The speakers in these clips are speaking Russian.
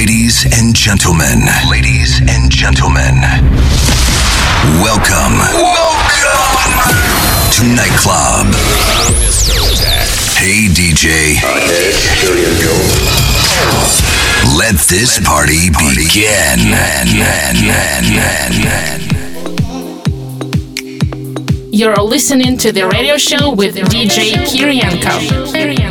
Ladies and gentlemen, ladies and gentlemen, welcome, welcome to Nightclub. Hey DJ, let this party begin. You're listening to the radio show with DJ Kirienko.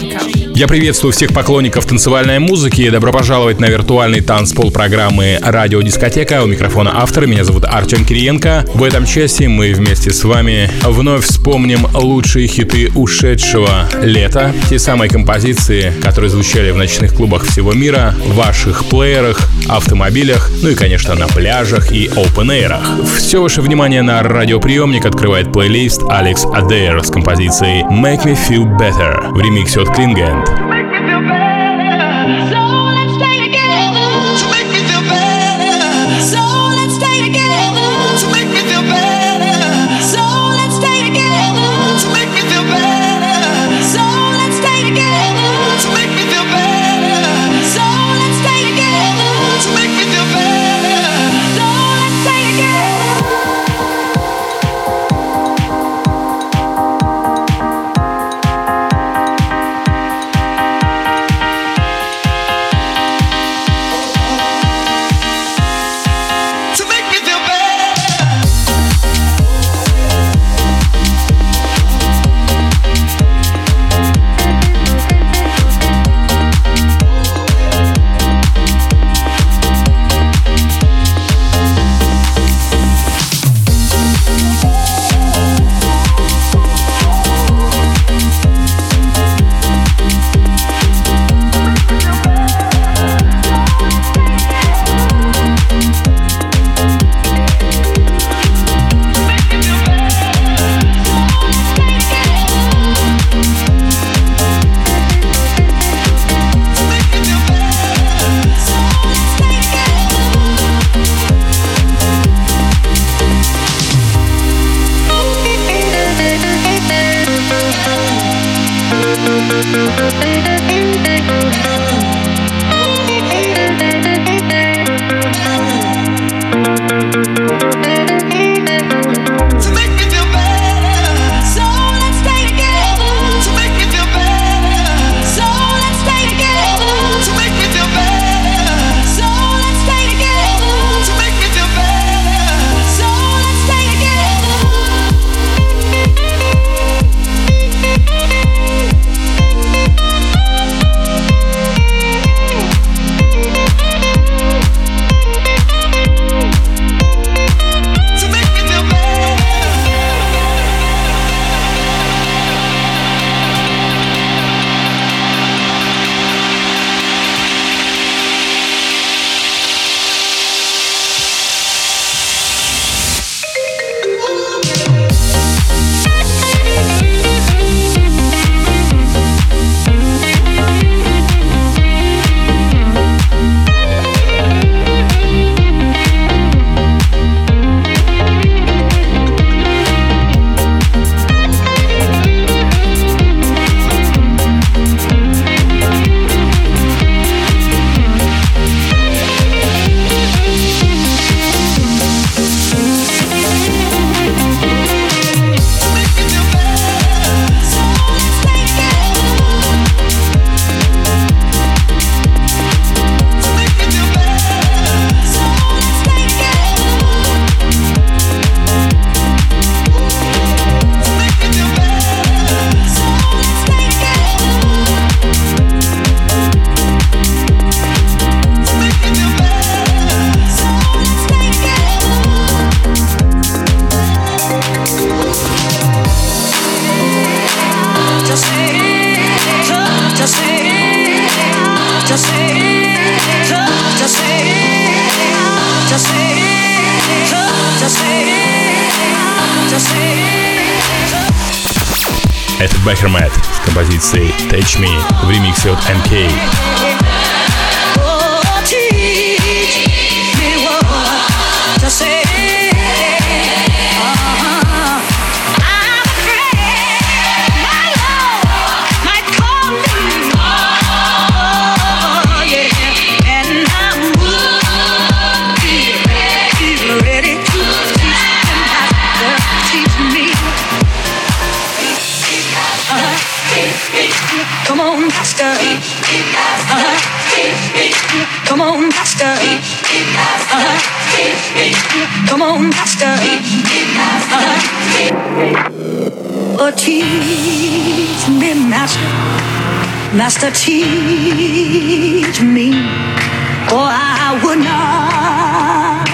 Я приветствую всех поклонников танцевальной музыки и добро пожаловать на виртуальный танцпол программы «Радиодискотека». У микрофона автора меня зовут Артем Кириенко. В этом часе мы вместе с вами вновь вспомним лучшие хиты ушедшего лета. Те самые композиции, которые звучали в ночных клубах всего мира, в ваших плеерах, автомобилях, ну и, конечно, на пляжах и open-эйрах. Все ваше внимание на радиоприемник открывает плейлист Алекс Адейр с композицией «Make Me Feel Better» в ремиксе от Клингенд.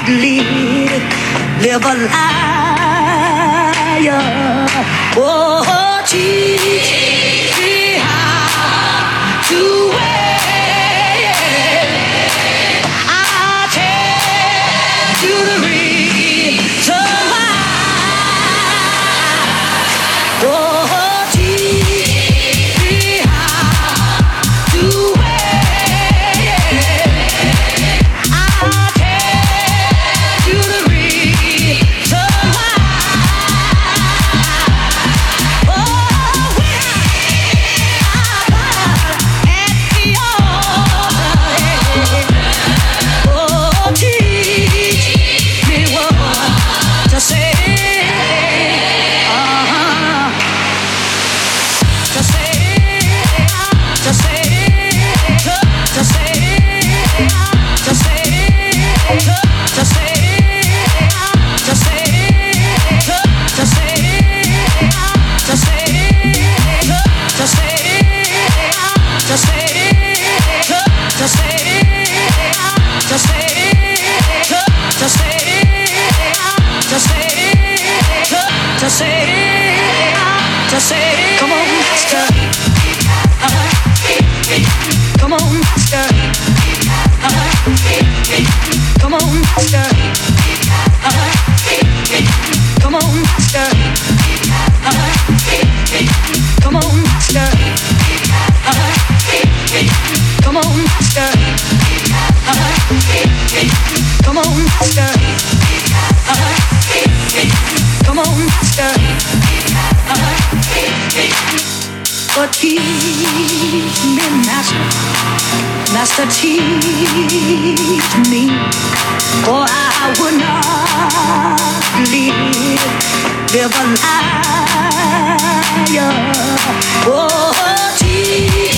lead, live a liar. Oh, Jesus. But teach me, Master, Master, teach me, for I would not live, live a liar. Oh, teach.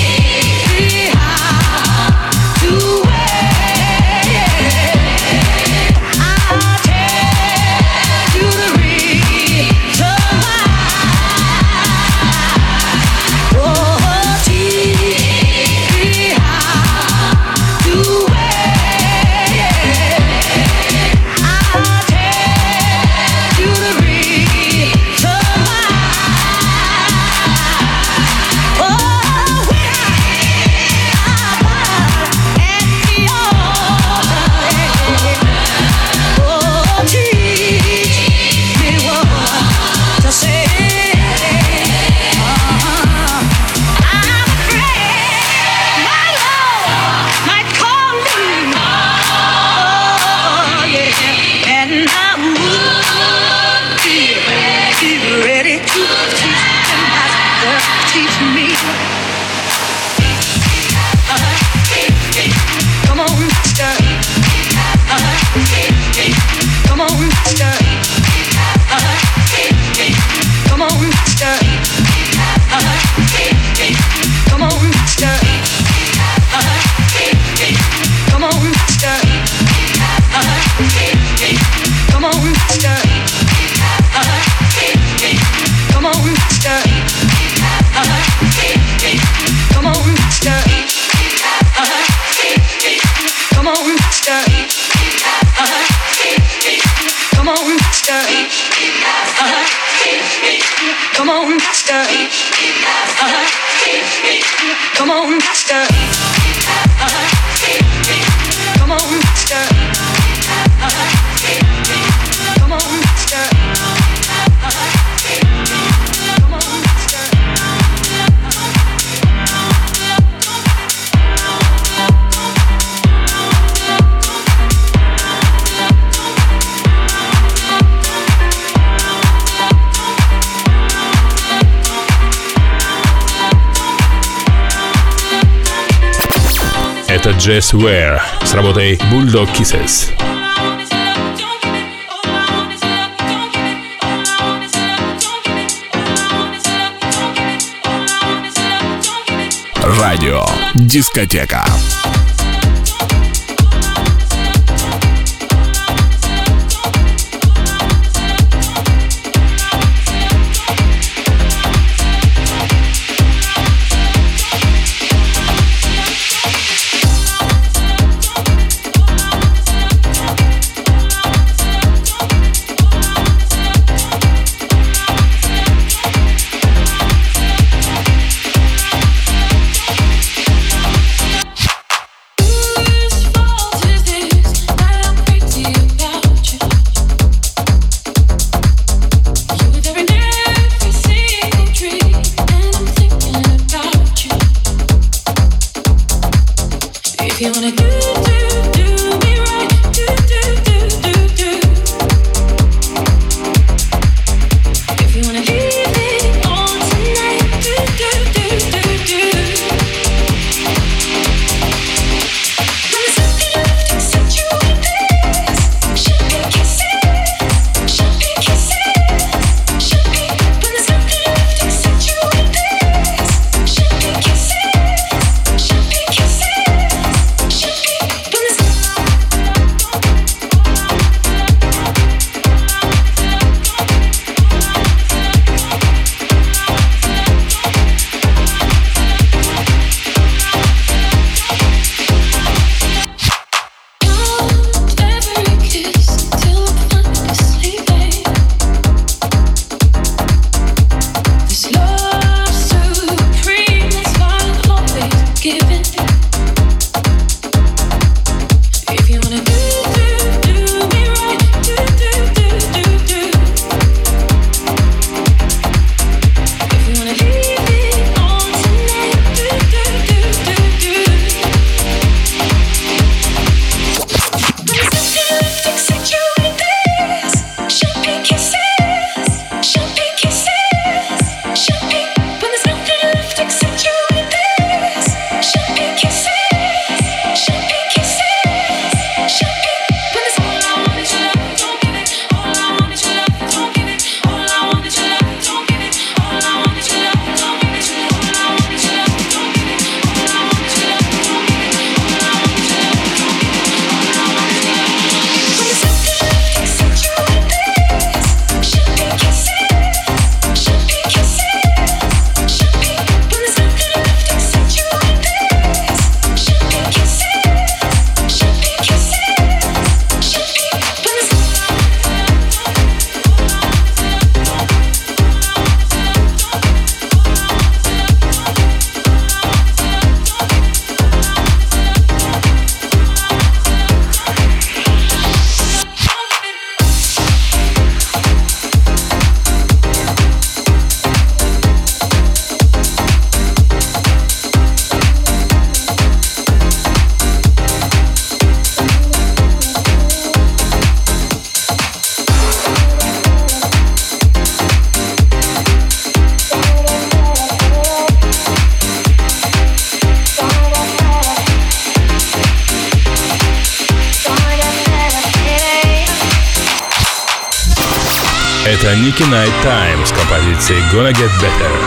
Come on, Pastor. Uh-huh. Come on, Pastor. это Джесс Уэр с работой Bulldog Kisses. Радио. Дискотека. Night Time с композицией Gonna Get Better. better,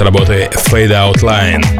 с работы Fade Out Line.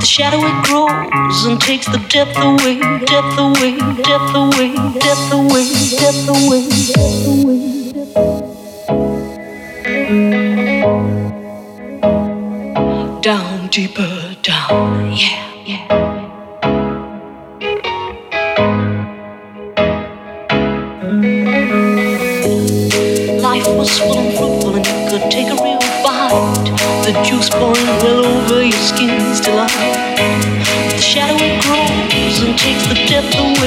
the shadow it grows and takes the depth away, depth away, depth away, depth away, depth away, depth away. Down, deeper down, yeah, yeah. Life was full and fruitful and you could take a real bite. The juice pouring well over your skin's The shadow grows and takes the depth away,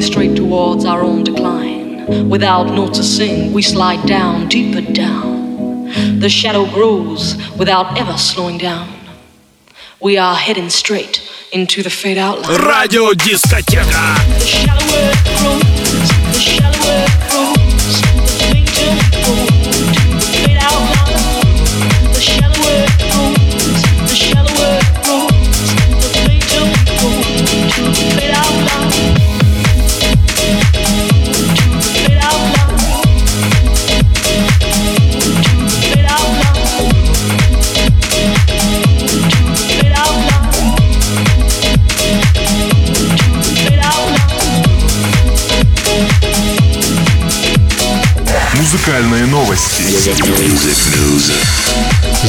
straight towards our own decline. Without noticing, we slide down, deeper down. The shadow grows without ever slowing down. We are heading straight into the fade out line. Radio discoteca. The shallower grows, the shallower grows, the fainter grows. Музыкальные новости.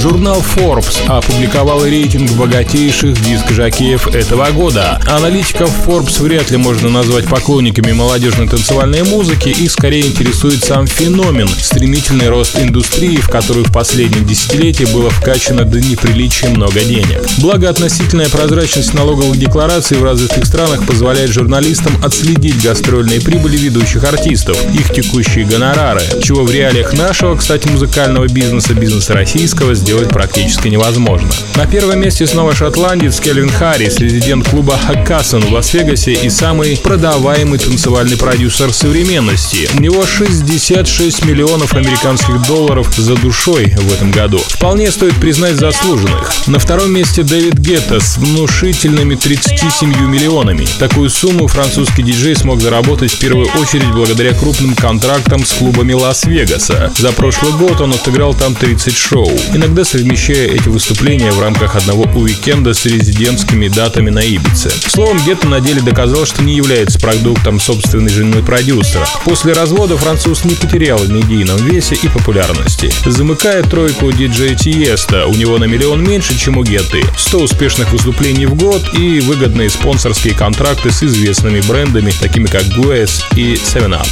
Журнал Forbes опубликовал рейтинг богатейших диск-жокеев этого года. Аналитиков Forbes вряд ли можно назвать поклонниками молодежной танцевальной музыки, их скорее интересует сам феномен – стремительный рост индустрии, в которую в последние десятилетия было вкачано до неприличия много денег. Благо, относительная прозрачность налоговых деклараций в развитых странах позволяет журналистам отследить гастрольные прибыли ведущих артистов, их текущие гонорары, чего в реалиях нашего, кстати, музыкального бизнеса, бизнеса российского, сделать практически невозможно. На первом месте снова шотландец Кельвин Харрис, резидент клуба Хаккасон в Лас-Вегасе и самый продаваемый танцевальный продюсер современности. У него 66 миллионов американских долларов за душой в этом году. Вполне стоит признать заслуженных. На втором месте Дэвид Гетта с внушительными 37 миллионами. Такую сумму французский диджей смог заработать в первую очередь благодаря крупным контрактам с клубами Лас-Вегаса. За прошлый год он отыграл там 30 шоу. Иногда иногда совмещая эти выступления в рамках одного уикенда с резидентскими датами на Ибице. Словом, где-то на деле доказал, что не является продуктом собственной жены продюсера. После развода француз не потерял в медийном весе и популярности. Замыкая тройку диджея Тиеста, у него на миллион меньше, чем у Гетты, 100 успешных выступлений в год и выгодные спонсорские контракты с известными брендами, такими как Guess и 7up.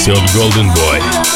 В ремиксе от Golden Boy.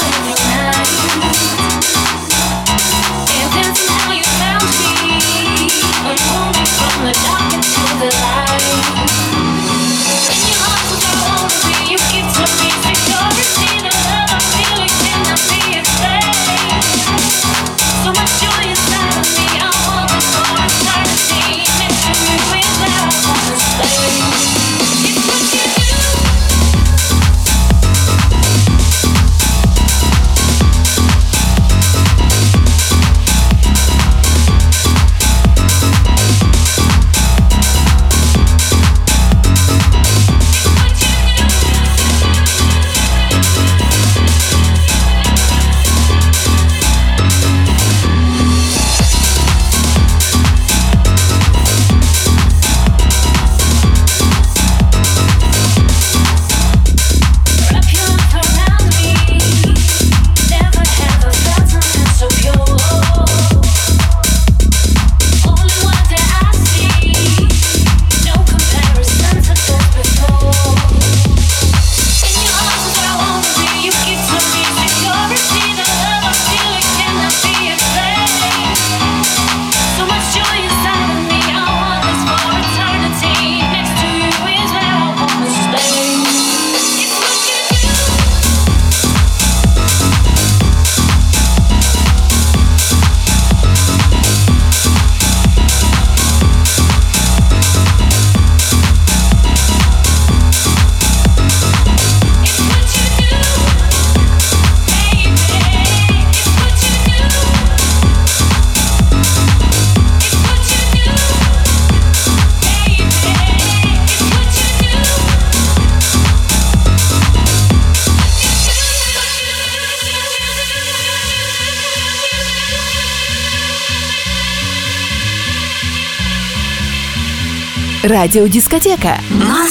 Радиодискотека. На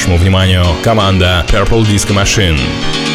стоп. вниманию команда Purple Disco Machine.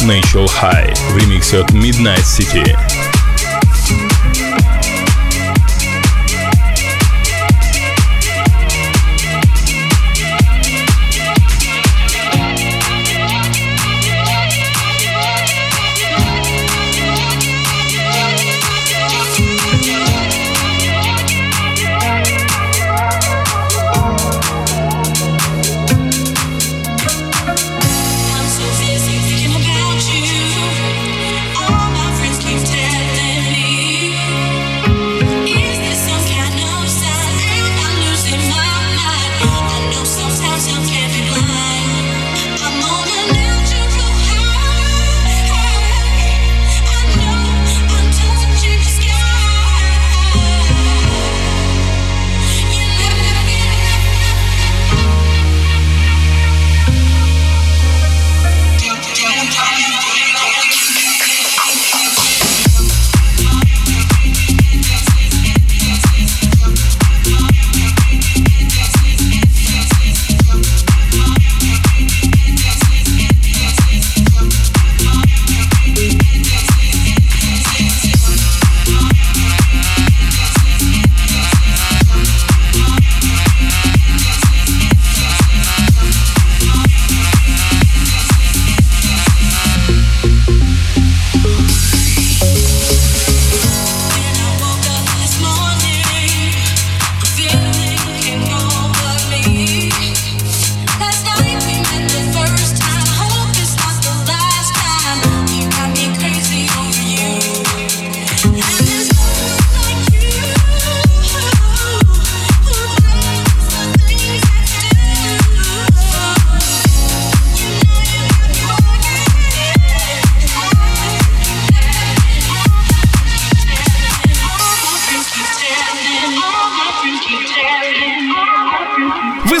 композицией Natural High в ремиксе от Midnight City.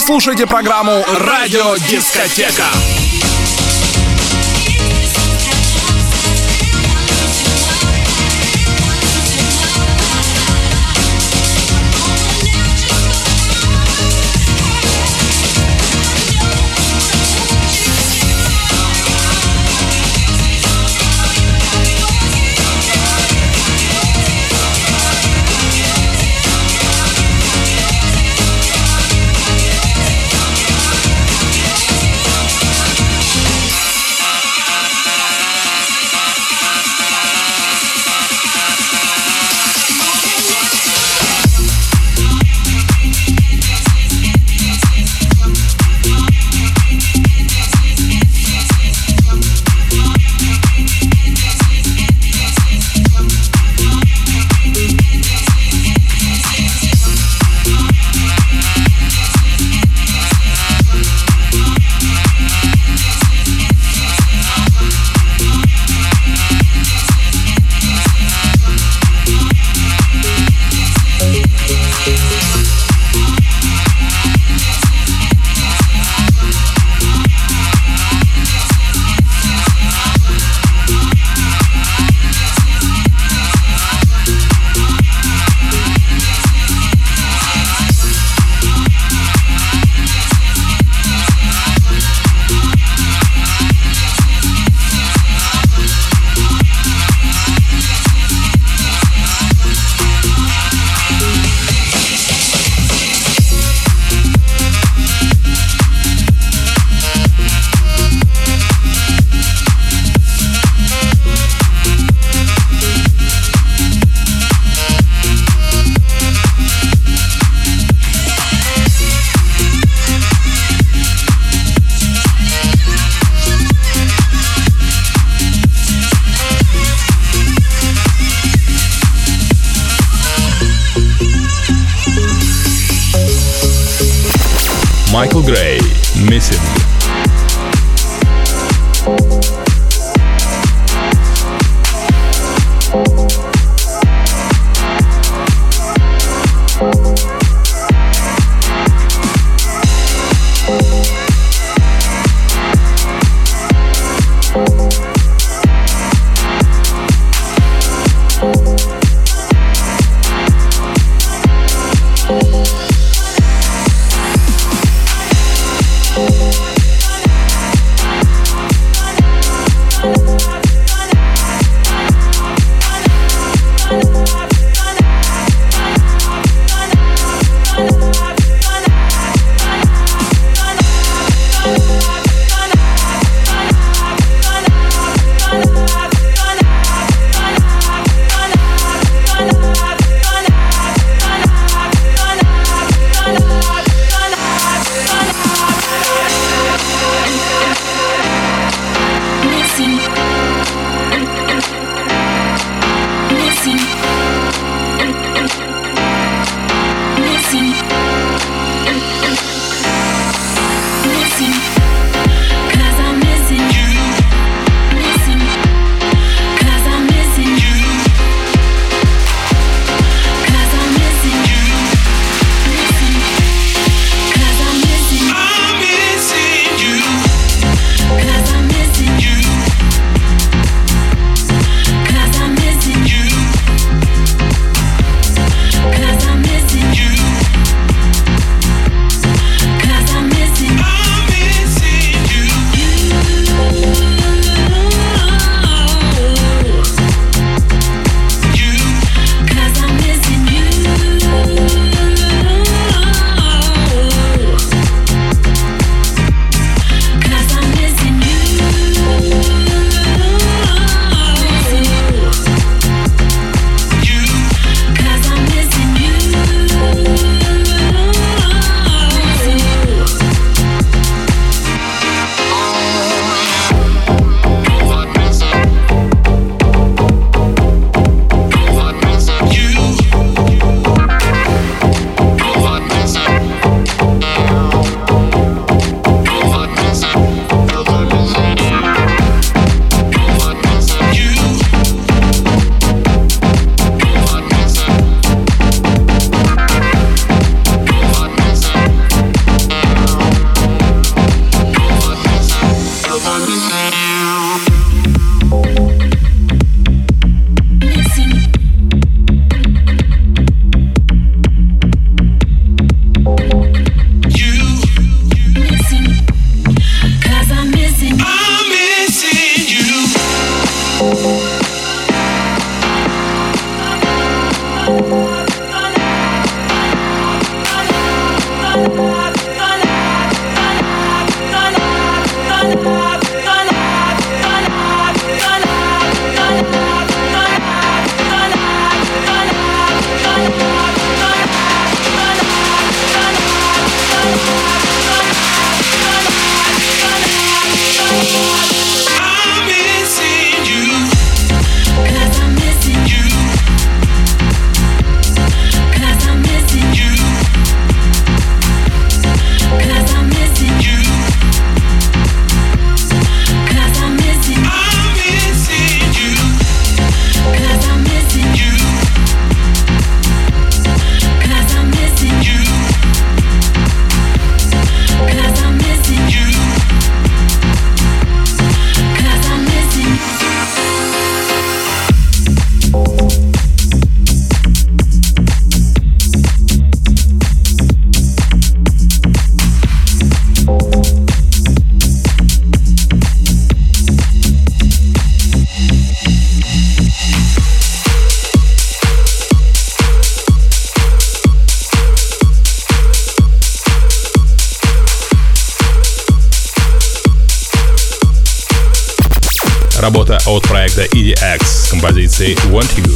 Слушаете программу «Радио Дискотека». see They want to.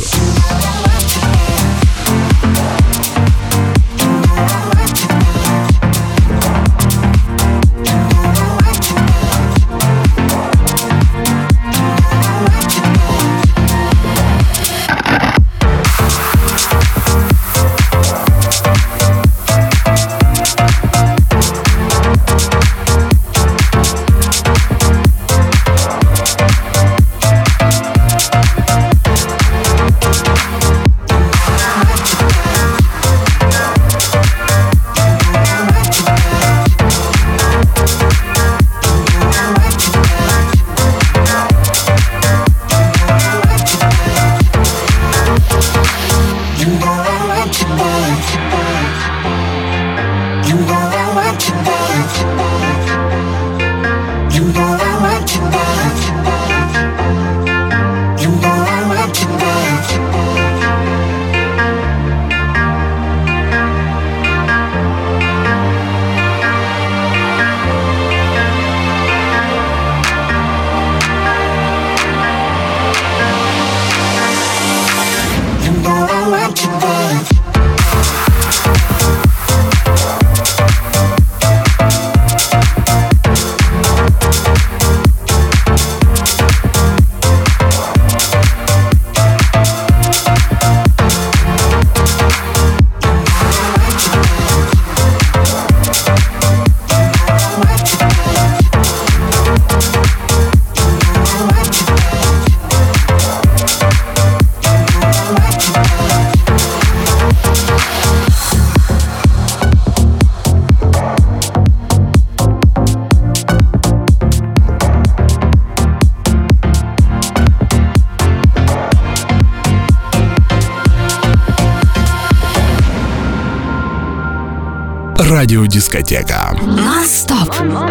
Радиодискотека. Non-stop.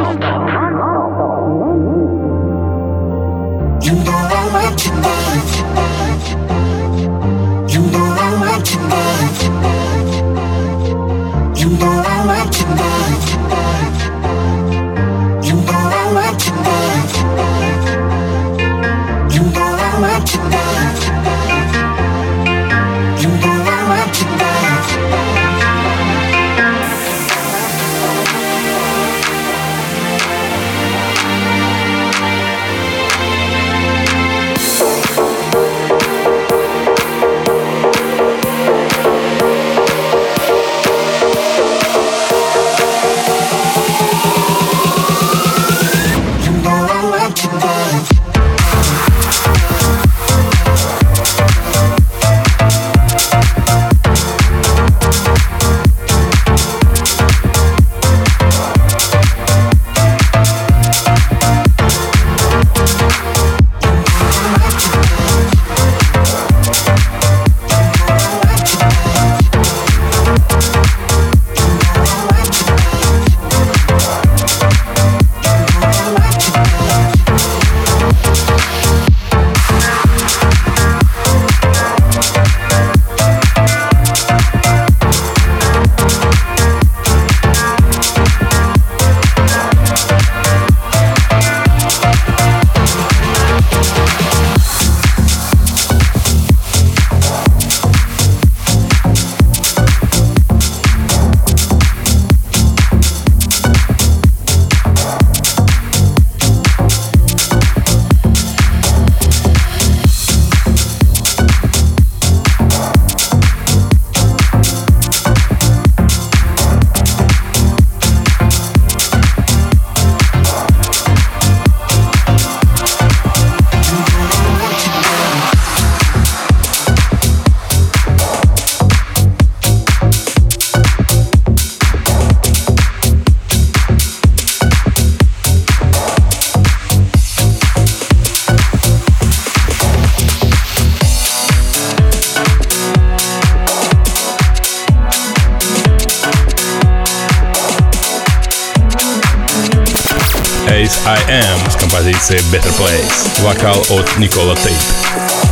С композицией Better Place. Вокал от Никола Тейт.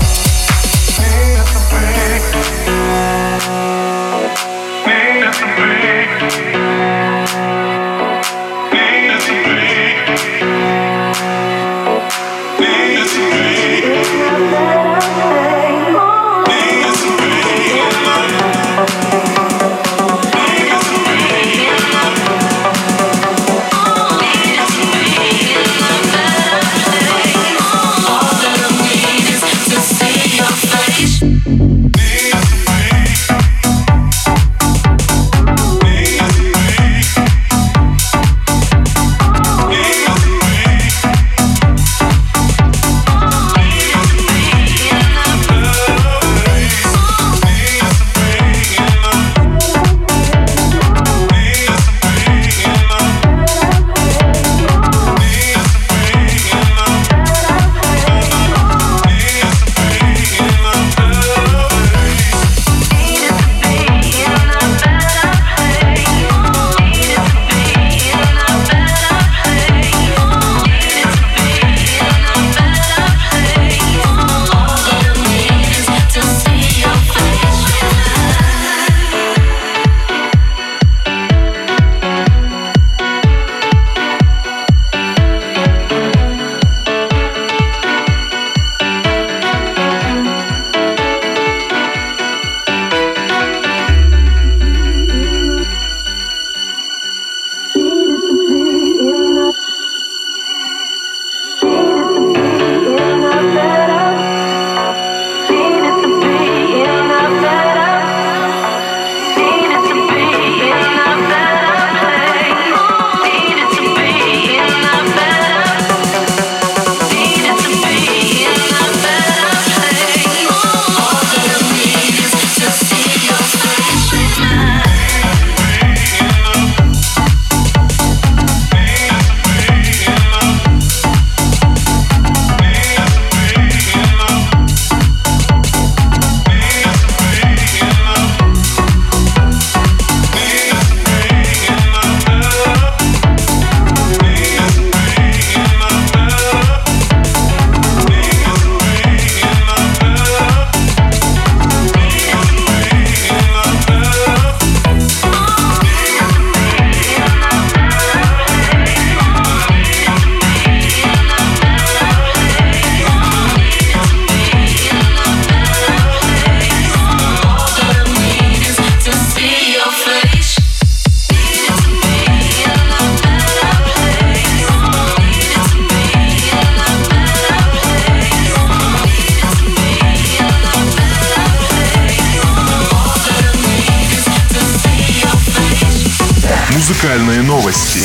Музыкальные новости.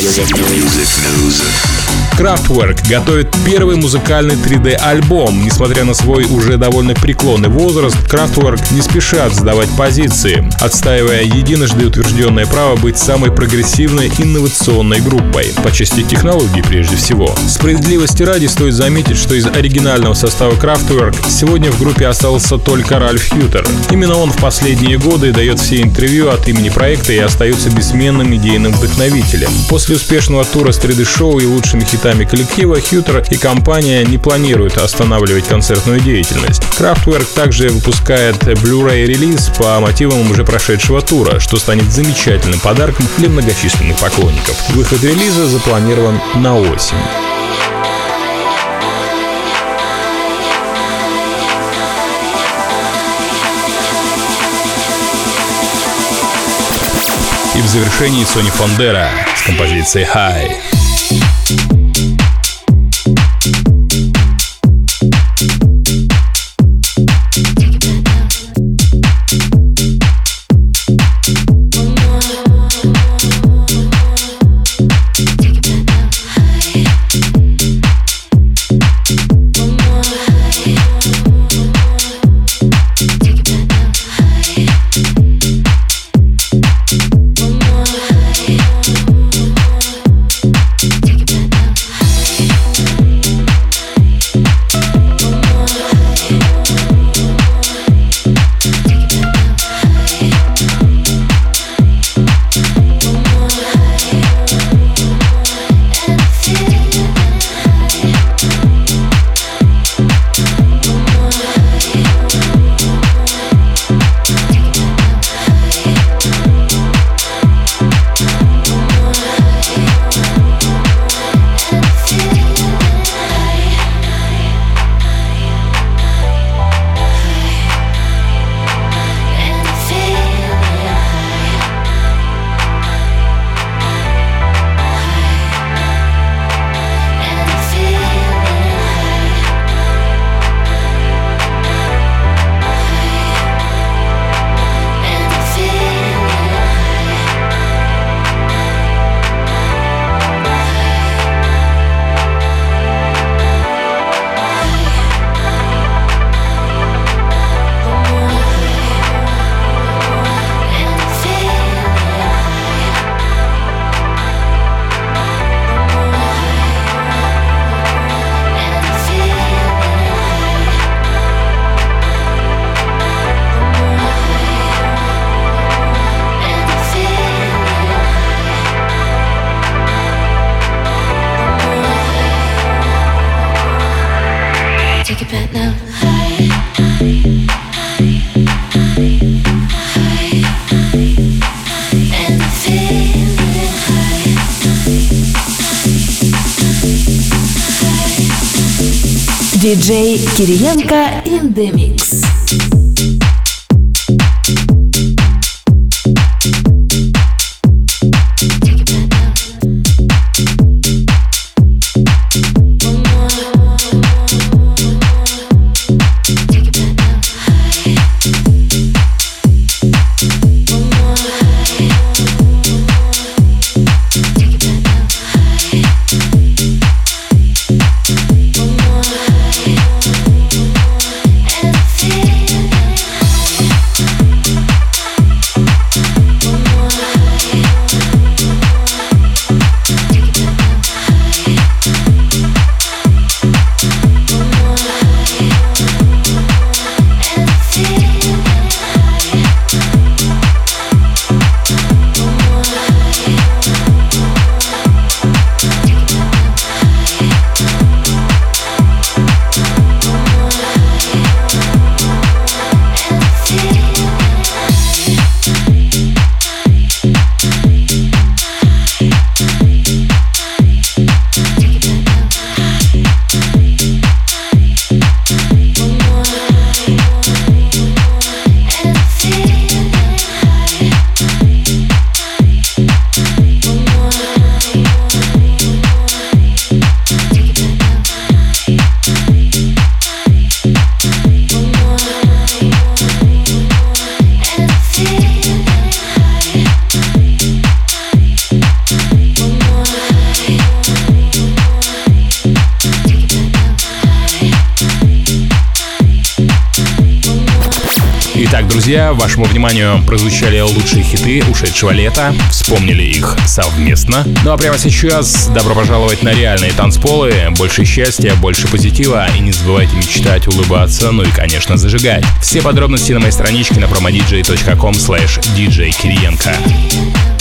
Kraftwerk готовит первый музыкальный 3D-альбом. Несмотря на свой уже довольно преклонный возраст, Kraftwerk не спешат сдавать позиции, отстаивая единожды утвержденное право быть самой прогрессивной инновационной группой, по части технологий прежде всего. Справедливости ради стоит заметить, что из оригинального состава Kraftwerk сегодня в группе остался только Ральф Хьютер. Именно он в последние годы дает все интервью от имени проекта и остается бессменным идейным вдохновителем. После успешного тура с 3D-шоу и лучшими хитами коллектива, Хьютер и компания не планируют останавливать концертную деятельность. Kraftwerk также выпускает Blu-ray релиз по мотивам уже прошедшего тура, что станет замечательным подарком для многочисленных поклонников. Выход релиза запланирован на осень. И в завершении Сони Фондера с композицией «High». Диджей Кириенко in вниманию прозвучали лучшие хиты ушедшего лета. Вспомнили их совместно. Ну а прямо сейчас добро пожаловать на реальные танцполы. Больше счастья, больше позитива. И не забывайте мечтать, улыбаться, ну и, конечно, зажигать. Все подробности на моей страничке на promodj.com slash djkirienko.